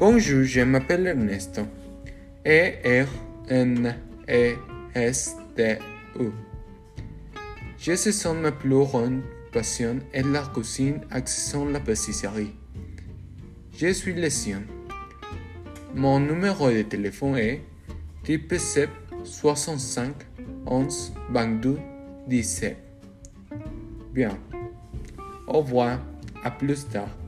Bonjour, je m'appelle Ernesto. E-R-N-E-S-T-U. Je sais ma plus grande passion est la cuisine accessant la pâtisserie. Je suis le sien. Mon numéro de téléphone est type 65 11 22 17. Bien. Au revoir. À plus tard.